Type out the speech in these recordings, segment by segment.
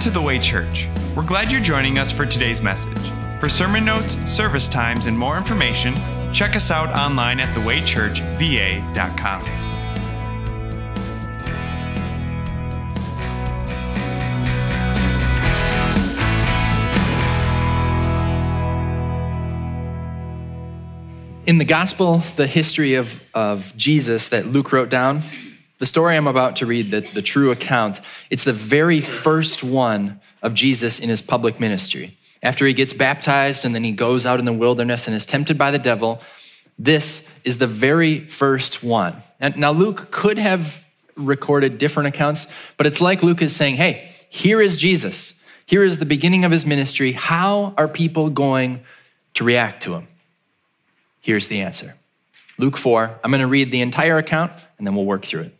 to The Way Church. We're glad you're joining us for today's message. For sermon notes, service times, and more information, check us out online at thewaychurchva.com. In the gospel, the history of, of Jesus that Luke wrote down, the story I'm about to read, the, the true account, it's the very first one of Jesus in his public ministry. After he gets baptized and then he goes out in the wilderness and is tempted by the devil, this is the very first one. And now, Luke could have recorded different accounts, but it's like Luke is saying, hey, here is Jesus. Here is the beginning of his ministry. How are people going to react to him? Here's the answer Luke 4. I'm going to read the entire account and then we'll work through it.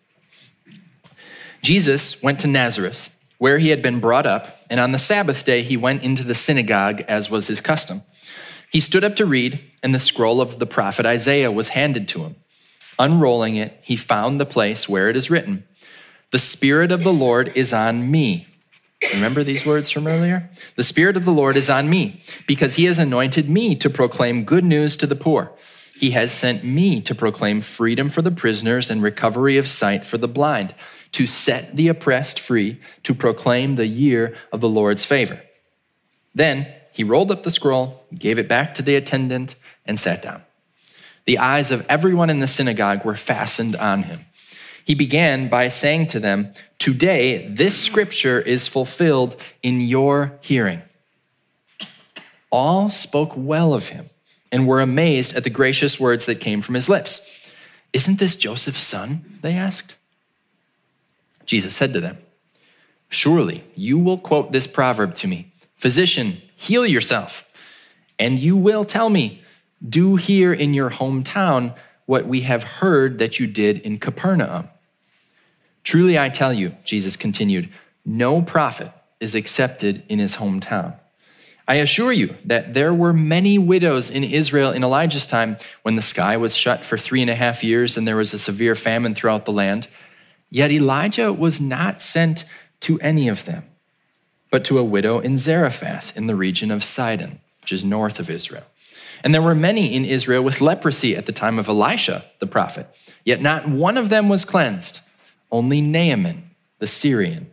Jesus went to Nazareth, where he had been brought up, and on the Sabbath day he went into the synagogue as was his custom. He stood up to read, and the scroll of the prophet Isaiah was handed to him. Unrolling it, he found the place where it is written, The Spirit of the Lord is on me. Remember these words from earlier? The Spirit of the Lord is on me, because he has anointed me to proclaim good news to the poor. He has sent me to proclaim freedom for the prisoners and recovery of sight for the blind to set the oppressed free, to proclaim the year of the Lord's favor. Then he rolled up the scroll, gave it back to the attendant, and sat down. The eyes of everyone in the synagogue were fastened on him. He began by saying to them, Today, this scripture is fulfilled in your hearing. All spoke well of him and were amazed at the gracious words that came from his lips. Isn't this Joseph's son? They asked. Jesus said to them, Surely you will quote this proverb to me Physician, heal yourself. And you will tell me, Do here in your hometown what we have heard that you did in Capernaum. Truly I tell you, Jesus continued, no prophet is accepted in his hometown. I assure you that there were many widows in Israel in Elijah's time when the sky was shut for three and a half years and there was a severe famine throughout the land. Yet Elijah was not sent to any of them, but to a widow in Zarephath in the region of Sidon, which is north of Israel. And there were many in Israel with leprosy at the time of Elisha the prophet, yet not one of them was cleansed, only Naaman the Syrian.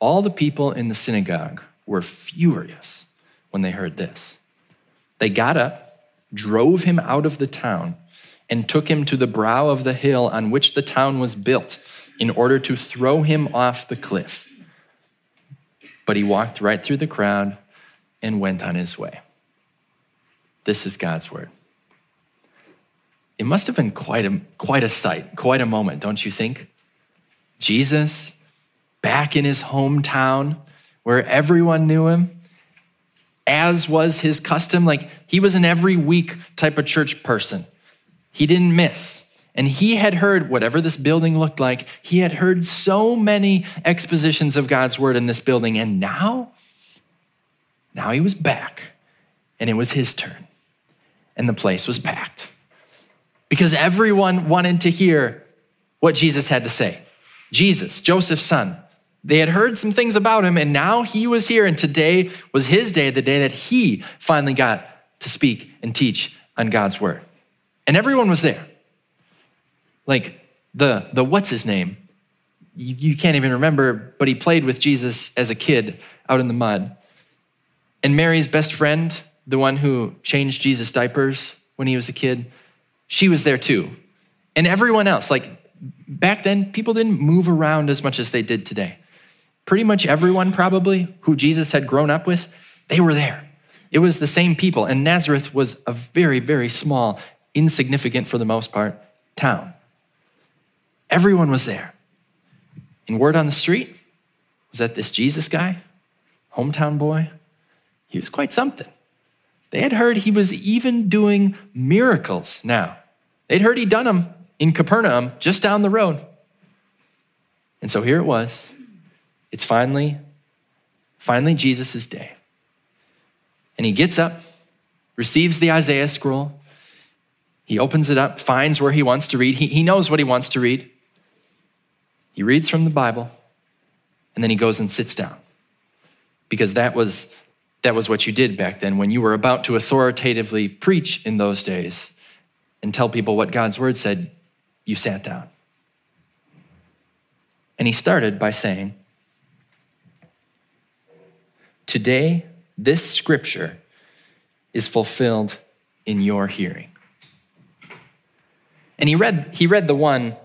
All the people in the synagogue were furious when they heard this. They got up, drove him out of the town, and took him to the brow of the hill on which the town was built in order to throw him off the cliff. But he walked right through the crowd and went on his way. This is God's word. It must have been quite a, quite a sight, quite a moment, don't you think? Jesus back in his hometown where everyone knew him, as was his custom. Like he was an every week type of church person. He didn't miss. And he had heard whatever this building looked like, he had heard so many expositions of God's word in this building. And now, now he was back and it was his turn. And the place was packed because everyone wanted to hear what Jesus had to say. Jesus, Joseph's son, they had heard some things about him, and now he was here, and today was his day, the day that he finally got to speak and teach on God's word. And everyone was there. Like the, the what's his name? You, you can't even remember, but he played with Jesus as a kid out in the mud. And Mary's best friend, the one who changed Jesus' diapers when he was a kid, she was there too. And everyone else, like back then, people didn't move around as much as they did today. Pretty much everyone, probably, who Jesus had grown up with, they were there. It was the same people. And Nazareth was a very, very small insignificant for the most part town. Everyone was there. And word on the street was that this Jesus guy, hometown boy, he was quite something. They had heard he was even doing miracles now. They'd heard he'd done them in Capernaum, just down the road. And so here it was. It's finally, finally Jesus' day. And he gets up, receives the Isaiah scroll, he opens it up, finds where he wants to read. He, he knows what he wants to read. He reads from the Bible, and then he goes and sits down. because that was, that was what you did back then. When you were about to authoritatively preach in those days and tell people what God's word said, you sat down. And he started by saying, Today, this scripture is fulfilled in your hearing. And he read, he read the one,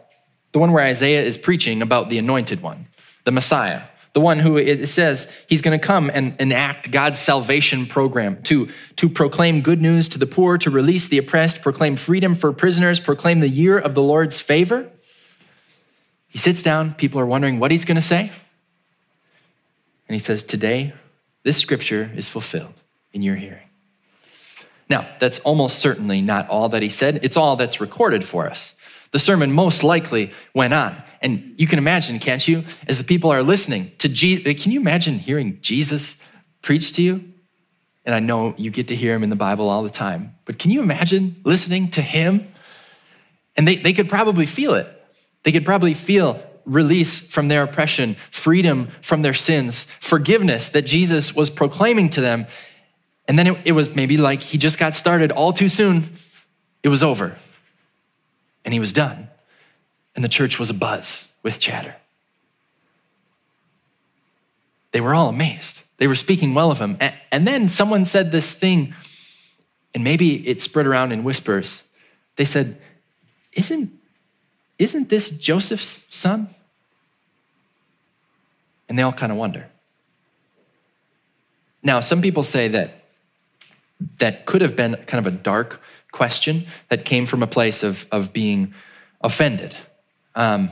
the one where Isaiah is preaching about the anointed one, the Messiah, the one who it says he's going to come and enact God's salvation program to, to proclaim good news to the poor, to release the oppressed, proclaim freedom for prisoners, proclaim the year of the Lord's favor. He sits down, people are wondering what he's going to say. And he says, Today, this scripture is fulfilled in your hearing. Now, that's almost certainly not all that he said. It's all that's recorded for us. The sermon most likely went on. And you can imagine, can't you, as the people are listening to Jesus, can you imagine hearing Jesus preach to you? And I know you get to hear him in the Bible all the time, but can you imagine listening to him? And they, they could probably feel it. They could probably feel release from their oppression, freedom from their sins, forgiveness that Jesus was proclaiming to them. And then it, it, was maybe like he just got started all too soon. It was over. And he was done. And the church was abuzz with chatter. They were all amazed. They were speaking well of him. And, and then someone said this thing, and maybe it spread around in whispers. They said, Isn't, isn't this Joseph's son? And they all kind of wonder. Now, some people say that that could have been kind of a dark question that came from a place of, of being offended. Um,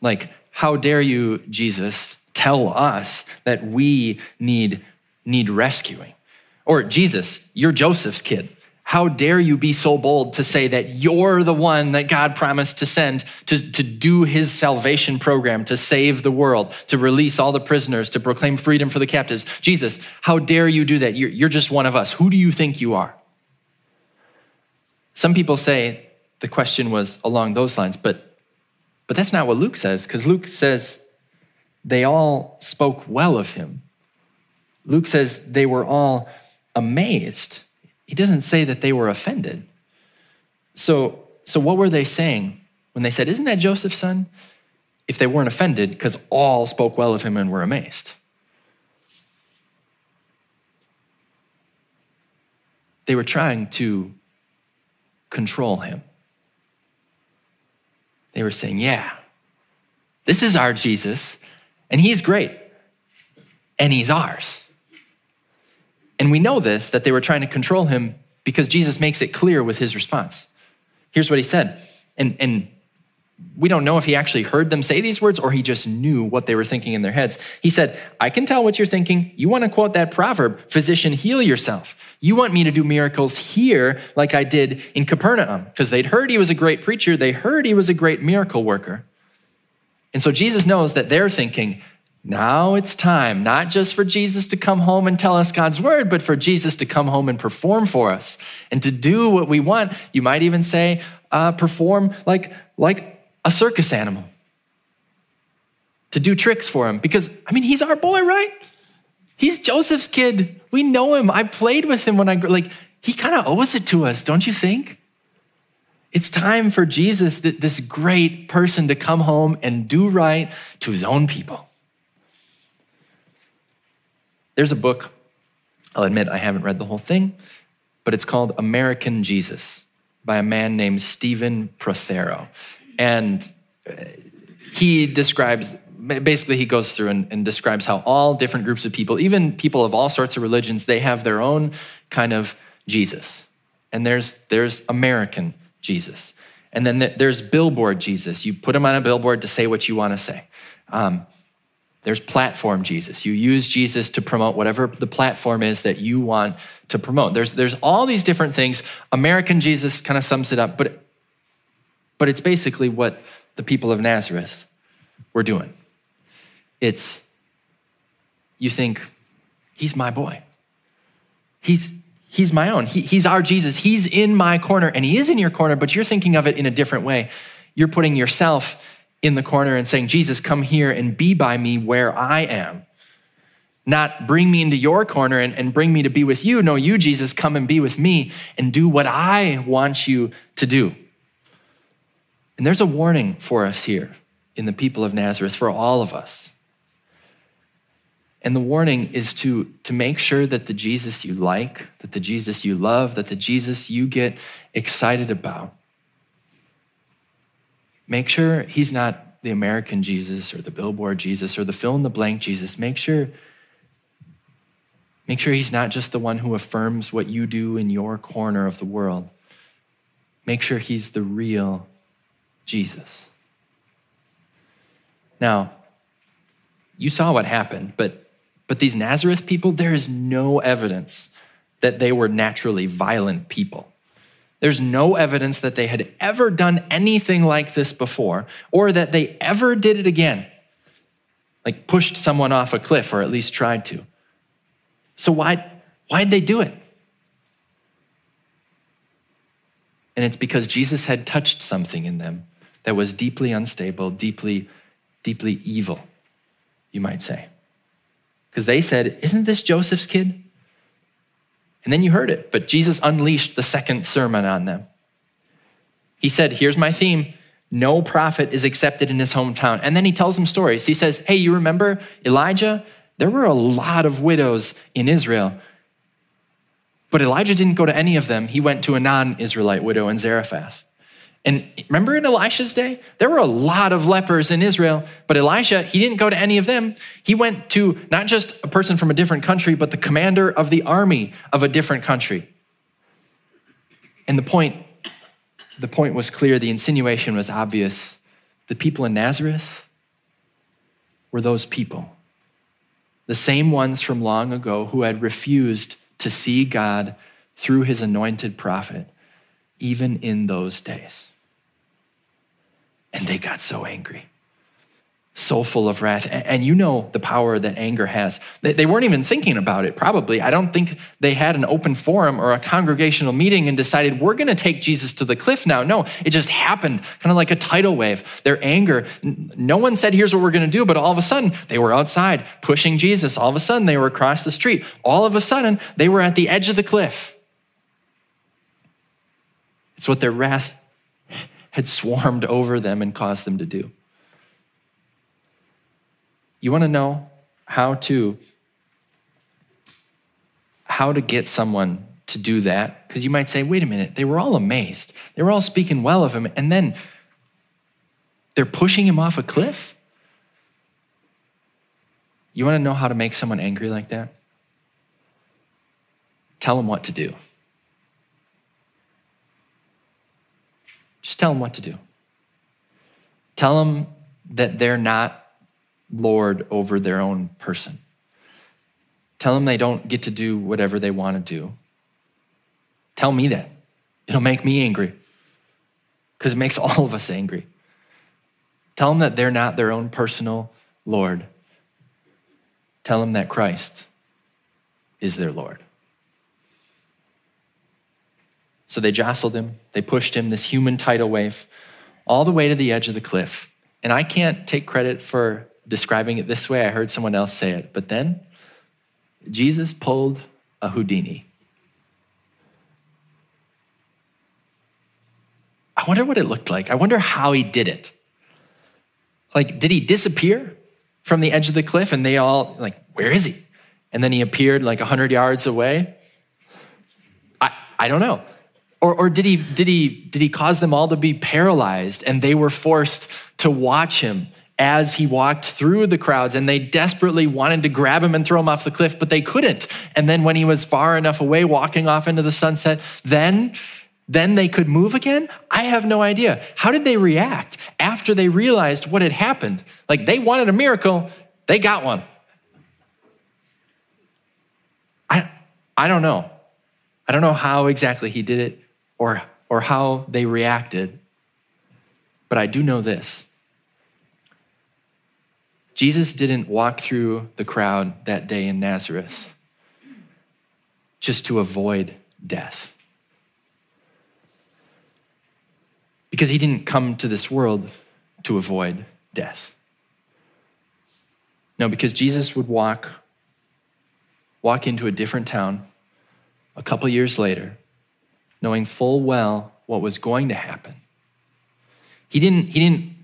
like, how dare you, Jesus, tell us that we need, need rescuing? Or, Jesus, you're Joseph's kid. How dare you be so bold to say that you're the one that God promised to send to, to do his salvation program, to save the world, to release all the prisoners, to proclaim freedom for the captives? Jesus, how dare you do that? You're, you're just one of us. Who do you think you are? Some people say the question was along those lines, but, but that's not what Luke says, because Luke says they all spoke well of him. Luke says they were all amazed he doesn't say that they were offended. So, so what were they saying when they said, Isn't that Joseph's son? If they weren't offended, because all spoke well of him and were amazed. They were trying to control him. They were saying, Yeah, this is our Jesus, and he's great, and he's ours. And we know this, that they were trying to control him because Jesus makes it clear with his response. Here's what he said. And, and we don't know if he actually heard them say these words or he just knew what they were thinking in their heads. He said, I can tell what you're thinking. You want to quote that proverb, physician, heal yourself. You want me to do miracles here like I did in Capernaum, because they'd heard he was a great preacher, they heard he was a great miracle worker. And so Jesus knows that they're thinking, now it's time, not just for Jesus to come home and tell us God's word, but for Jesus to come home and perform for us and to do what we want. You might even say, uh, perform like, like a circus animal, to do tricks for him. Because, I mean, he's our boy, right? He's Joseph's kid. We know him. I played with him when I grew like, he kind of owes it to us, don't you think? It's time for Jesus, this great person, to come home and do right to his own people. There's a book, I'll admit I haven't read the whole thing, but it's called American Jesus by a man named Stephen Prothero. And uh, he describes basically he goes through and, and, describes how all different groups of people even people of all sorts of religions they have their own kind of jesus. And there's there's american jesus. And then there's billboard jesus. You put him on a billboard to say what you want to say. Um, there's platform Jesus. You use Jesus to promote whatever the platform is that you want to promote. There's, there's all these different things. American Jesus kind of sums it up, but, but it's basically what the people of Nazareth were doing. It's, you think, he's my boy. He's, he's my own. He, he's our Jesus. He's in my corner, and he is in your corner, but you're thinking of it in a different way. You're putting yourself in the corner and saying, Jesus, come here and be by me where I am. not bring me into your corner and, and bring me to be with you. No, you, Jesus, come and be with me and do what I want you to do. And there's a warning for us here in the people of Nazareth, for all of us. And the warning is to, to make sure that the Jesus you like, that the Jesus you love, that the Jesus you get excited about, make sure he's not the American Jesus or the billboard Jesus or the fill in the blank Jesus. Make sure, make sure he's not just the one who affirms what you do in your corner of the world. Make sure he's the real Jesus. Now, you saw what happened, but but these Nazareth people, there is no evidence that they were naturally violent people. There's no evidence that they had ever done anything like this before or that they ever did it again, like pushed someone off a cliff or at least tried to. So, why, why'd they do it? And it's because Jesus had touched something in them that was deeply unstable, deeply, deeply evil, you might say because they said, Isn't this Joseph's kid? And then you heard it, but Jesus unleashed the second sermon on them. He said, Here's my theme no prophet is accepted in his hometown. And then he tells them stories. He says, Hey, you remember Elijah? There were a lot of widows in Israel. But Elijah didn't go to any of them. He went to a non Israelite widow in Zarephath. And remember in Elisha's day, there were a lot of lepers in Israel, but Elisha, he didn't go to any of them. He went to not just a person from a different country, but the commander of the army of a different country. And the point, the point was clear, the insinuation was obvious. The people in Nazareth were those people, the same ones from long ago who had refused to see God through his anointed prophet, even in those days. And they got so angry, so full of wrath. And you know the power that anger has. They weren't even thinking about it, probably. I don't think they had an open forum or a congregational meeting and decided, we're going to take Jesus to the cliff now. No, it just happened, kind of like a tidal wave. Their anger, no one said, here's what we're going to do. But all of a sudden, they were outside pushing Jesus. All of a sudden, they were across the street. All of a sudden, they were at the edge of the cliff. It's what their wrath had swarmed over them and caused them to do. You want to know how to how to get someone to do that? Because you might say, wait a minute, they were all amazed. They were all speaking well of him, and then they're pushing him off a cliff? You want to know how to make someone angry like that? Tell them what to do. Just tell them what to do. Tell them that they're not Lord over their own person. Tell them they don't get to do whatever they want to do. Tell me that. It'll make me angry because it makes all of us angry. Tell them that they're not their own personal Lord. Tell them that Christ is their Lord. So they jostled him, they pushed him, this human tidal wave, all the way to the edge of the cliff. And I can't take credit for describing it this way. I heard someone else say it. But then Jesus pulled a Houdini. I wonder what it looked like. I wonder how he did it. Like, did he disappear from the edge of the cliff and they all, like, where is he? And then he appeared like 100 yards away? I, I don't know. Or, or did, he, did, he, did he cause them all to be paralyzed and they were forced to watch him as he walked through the crowds and they desperately wanted to grab him and throw him off the cliff, but they couldn't. And then when he was far enough away, walking off into the sunset, then then they could move again? I have no idea. How did they react after they realized what had happened? Like they wanted a miracle, they got one. I, I don't know. I don't know how exactly he did it or, or how they reacted, but I do know this. Jesus didn't walk through the crowd that day in Nazareth just to avoid death. Because he didn't come to this world to avoid death. No, because Jesus would walk walk into a different town a couple years later, knowing full well what was going to happen. He didn't, he didn't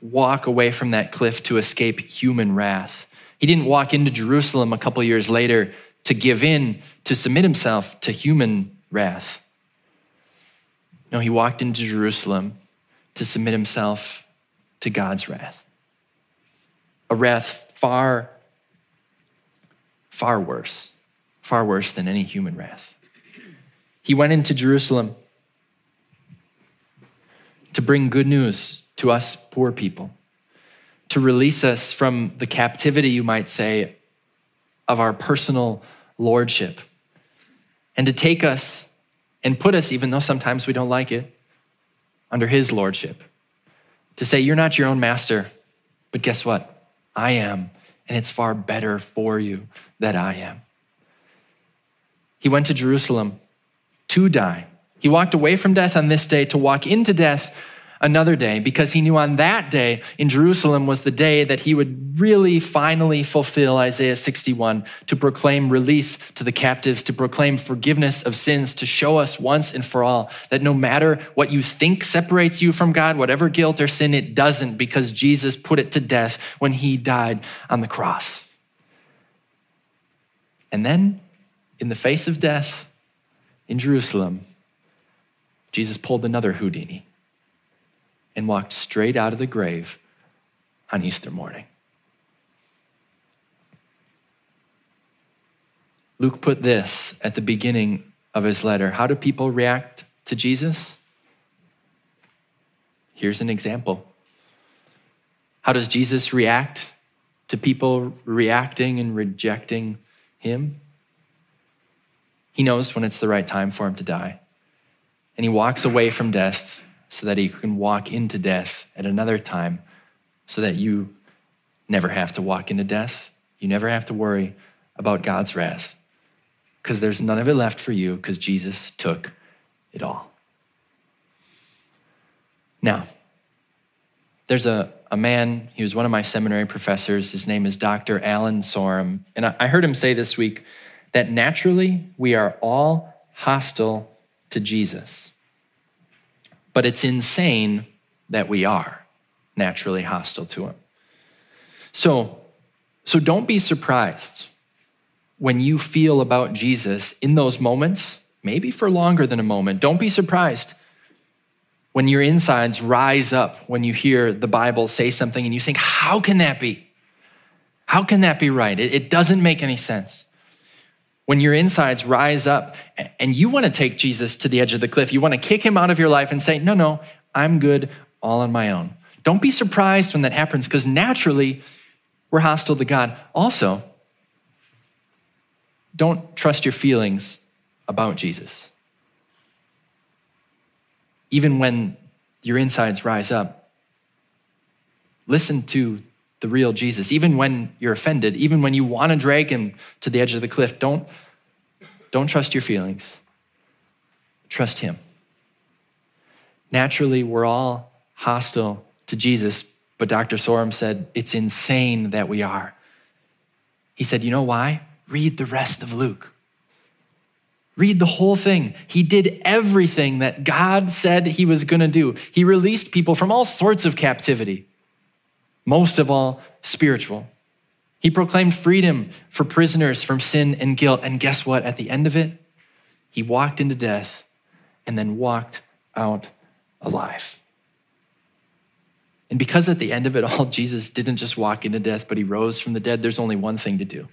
walk away from that cliff to escape human wrath. He didn't walk into Jerusalem a couple years later to give in, to submit himself to human wrath. No, he walked into Jerusalem to submit himself to God's wrath. A wrath far, far worse, far worse than any human wrath. He went into Jerusalem to bring good news to us poor people, to release us from the captivity, you might say, of our personal lordship, and to take us and put us, even though sometimes we don't like it, under his lordship. To say, You're not your own master, but guess what? I am, and it's far better for you that I am. He went to Jerusalem to die. He walked away from death on this day to walk into death another day because he knew on that day in Jerusalem was the day that he would really finally fulfill Isaiah 61 to proclaim release to the captives, to proclaim forgiveness of sins, to show us once and for all that no matter what you think separates you from God, whatever guilt or sin, it doesn't because Jesus put it to death when he died on the cross. And then, in the face of death in Jerusalem, Jesus pulled another Houdini and walked straight out of the grave on Easter morning. Luke put this at the beginning of his letter. How do people react to Jesus? Here's an example. How does Jesus react to people reacting and rejecting him? He knows when it's the right time for him to die. And he walks away from death so that he can walk into death at another time so that you never have to walk into death. You never have to worry about God's wrath because there's none of it left for you because Jesus took it all. Now, there's a, a man, he was one of my seminary professors. His name is Dr. Alan Sorum. And I, I heard him say this week that naturally we are all hostile to Jesus. But it's insane that we are naturally hostile to him. So, so don't be surprised when you feel about Jesus in those moments, maybe for longer than a moment. Don't be surprised when your insides rise up when you hear the Bible say something and you think, how can that be? How can that be right? It, it doesn't make any sense when your insides rise up and you want to take Jesus to the edge of the cliff, you want to kick him out of your life and say, No, no, I'm good all on my own. Don't be surprised when that happens because naturally we're hostile to God. Also, don't trust your feelings about Jesus. Even when your insides rise up, listen to the real Jesus. Even when you're offended, even when you want to drag him to the edge of the cliff, don't, don't trust your feelings. Trust him. Naturally, we're all hostile to Jesus, but Dr. Sorum said it's insane that we are. He said, You know why? Read the rest of Luke. Read the whole thing. He did everything that God said he was going to do. He released people from all sorts of captivity most of all, spiritual. He proclaimed freedom for prisoners from sin and guilt. And guess what? At the end of it, he walked into death and then walked out alive. And because at the end of it all, Jesus didn't just walk into death, but he rose from the dead, there's only one thing to do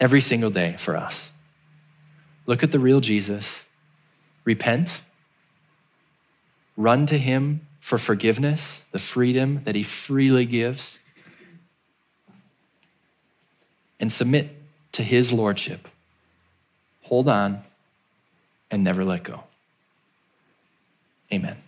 every single day for us. Look at the real Jesus, repent, run to him for forgiveness, the freedom that He freely gives, and submit to His Lordship. Hold on and never let go. Amen.